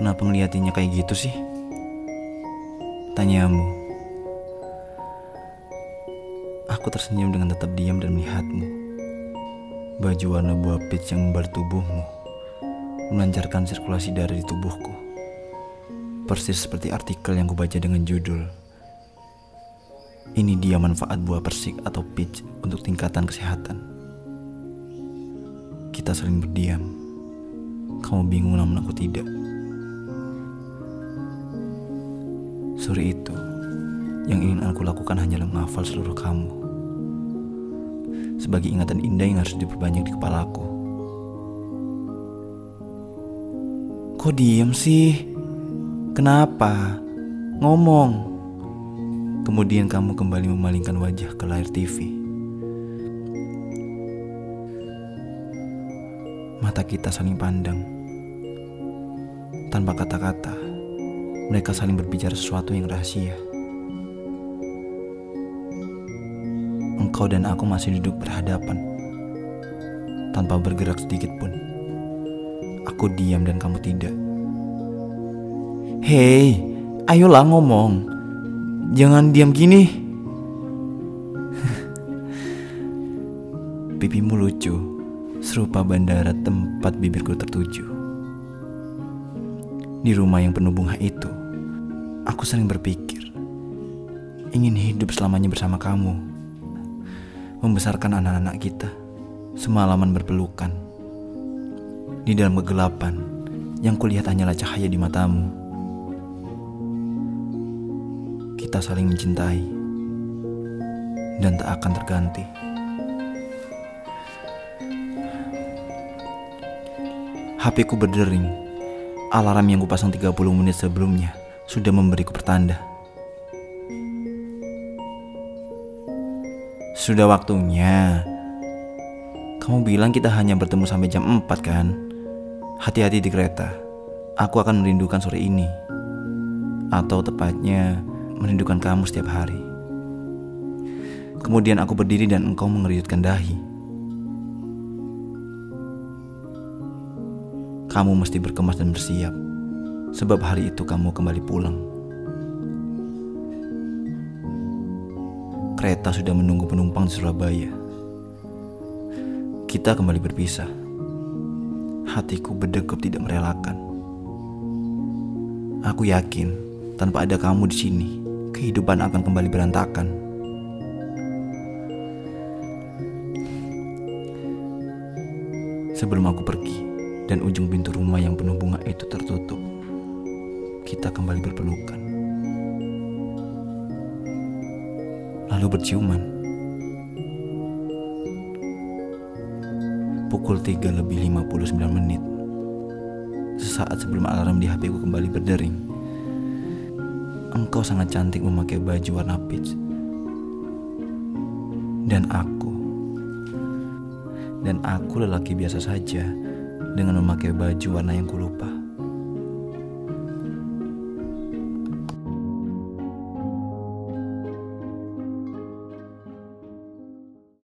Kenapa ngeliatinnya kayak gitu sih? Tanyamu. Aku tersenyum dengan tetap diam dan melihatmu. Baju warna buah peach yang membalut tubuhmu melancarkan sirkulasi darah di tubuhku. Persis seperti artikel yang kubaca dengan judul Ini dia manfaat buah persik atau peach untuk tingkatan kesehatan. Kita saling berdiam. Kamu bingung namun aku tidak. Sore itu, yang ingin aku lakukan hanyalah menghafal seluruh kamu. Sebagai ingatan indah yang harus diperbanyak di kepalaku. Kok diem sih? Kenapa? Ngomong. Kemudian kamu kembali memalingkan wajah ke layar TV. Mata kita saling pandang. Tanpa kata-kata, mereka saling berbicara sesuatu yang rahasia. Engkau dan aku masih duduk berhadapan, tanpa bergerak sedikit pun. Aku diam dan kamu tidak. Hei, ayolah ngomong. Jangan diam gini. Pipimu lucu, serupa bandara tempat bibirku tertuju. Di rumah yang penuh bunga itu, aku sering berpikir, ingin hidup selamanya bersama kamu. Membesarkan anak-anak kita, semalaman berpelukan. Di dalam kegelapan, yang kulihat hanyalah cahaya di matamu. Kita saling mencintai, dan tak akan terganti. HP ku berdering. Alarm yang kupasang 30 menit sebelumnya sudah memberiku pertanda. Sudah waktunya. Kamu bilang kita hanya bertemu sampai jam 4 kan? Hati-hati di kereta. Aku akan merindukan sore ini. Atau tepatnya merindukan kamu setiap hari. Kemudian aku berdiri dan engkau mengerutkan dahi. Kamu mesti berkemas dan bersiap, sebab hari itu kamu kembali pulang. Kereta sudah menunggu penumpang di Surabaya. Kita kembali berpisah. Hatiku berdegup tidak merelakan. Aku yakin, tanpa ada kamu di sini, kehidupan akan kembali berantakan. Sebelum aku pergi dan ujung pintu rumah yang penuh bunga itu tertutup, kita kembali berpelukan. Lalu berciuman. Pukul 3 lebih 59 menit. Sesaat sebelum alarm di HP ku kembali berdering. Engkau sangat cantik memakai baju warna peach. Dan aku dan aku lelaki biasa saja dengan memakai baju warna yang kulupa.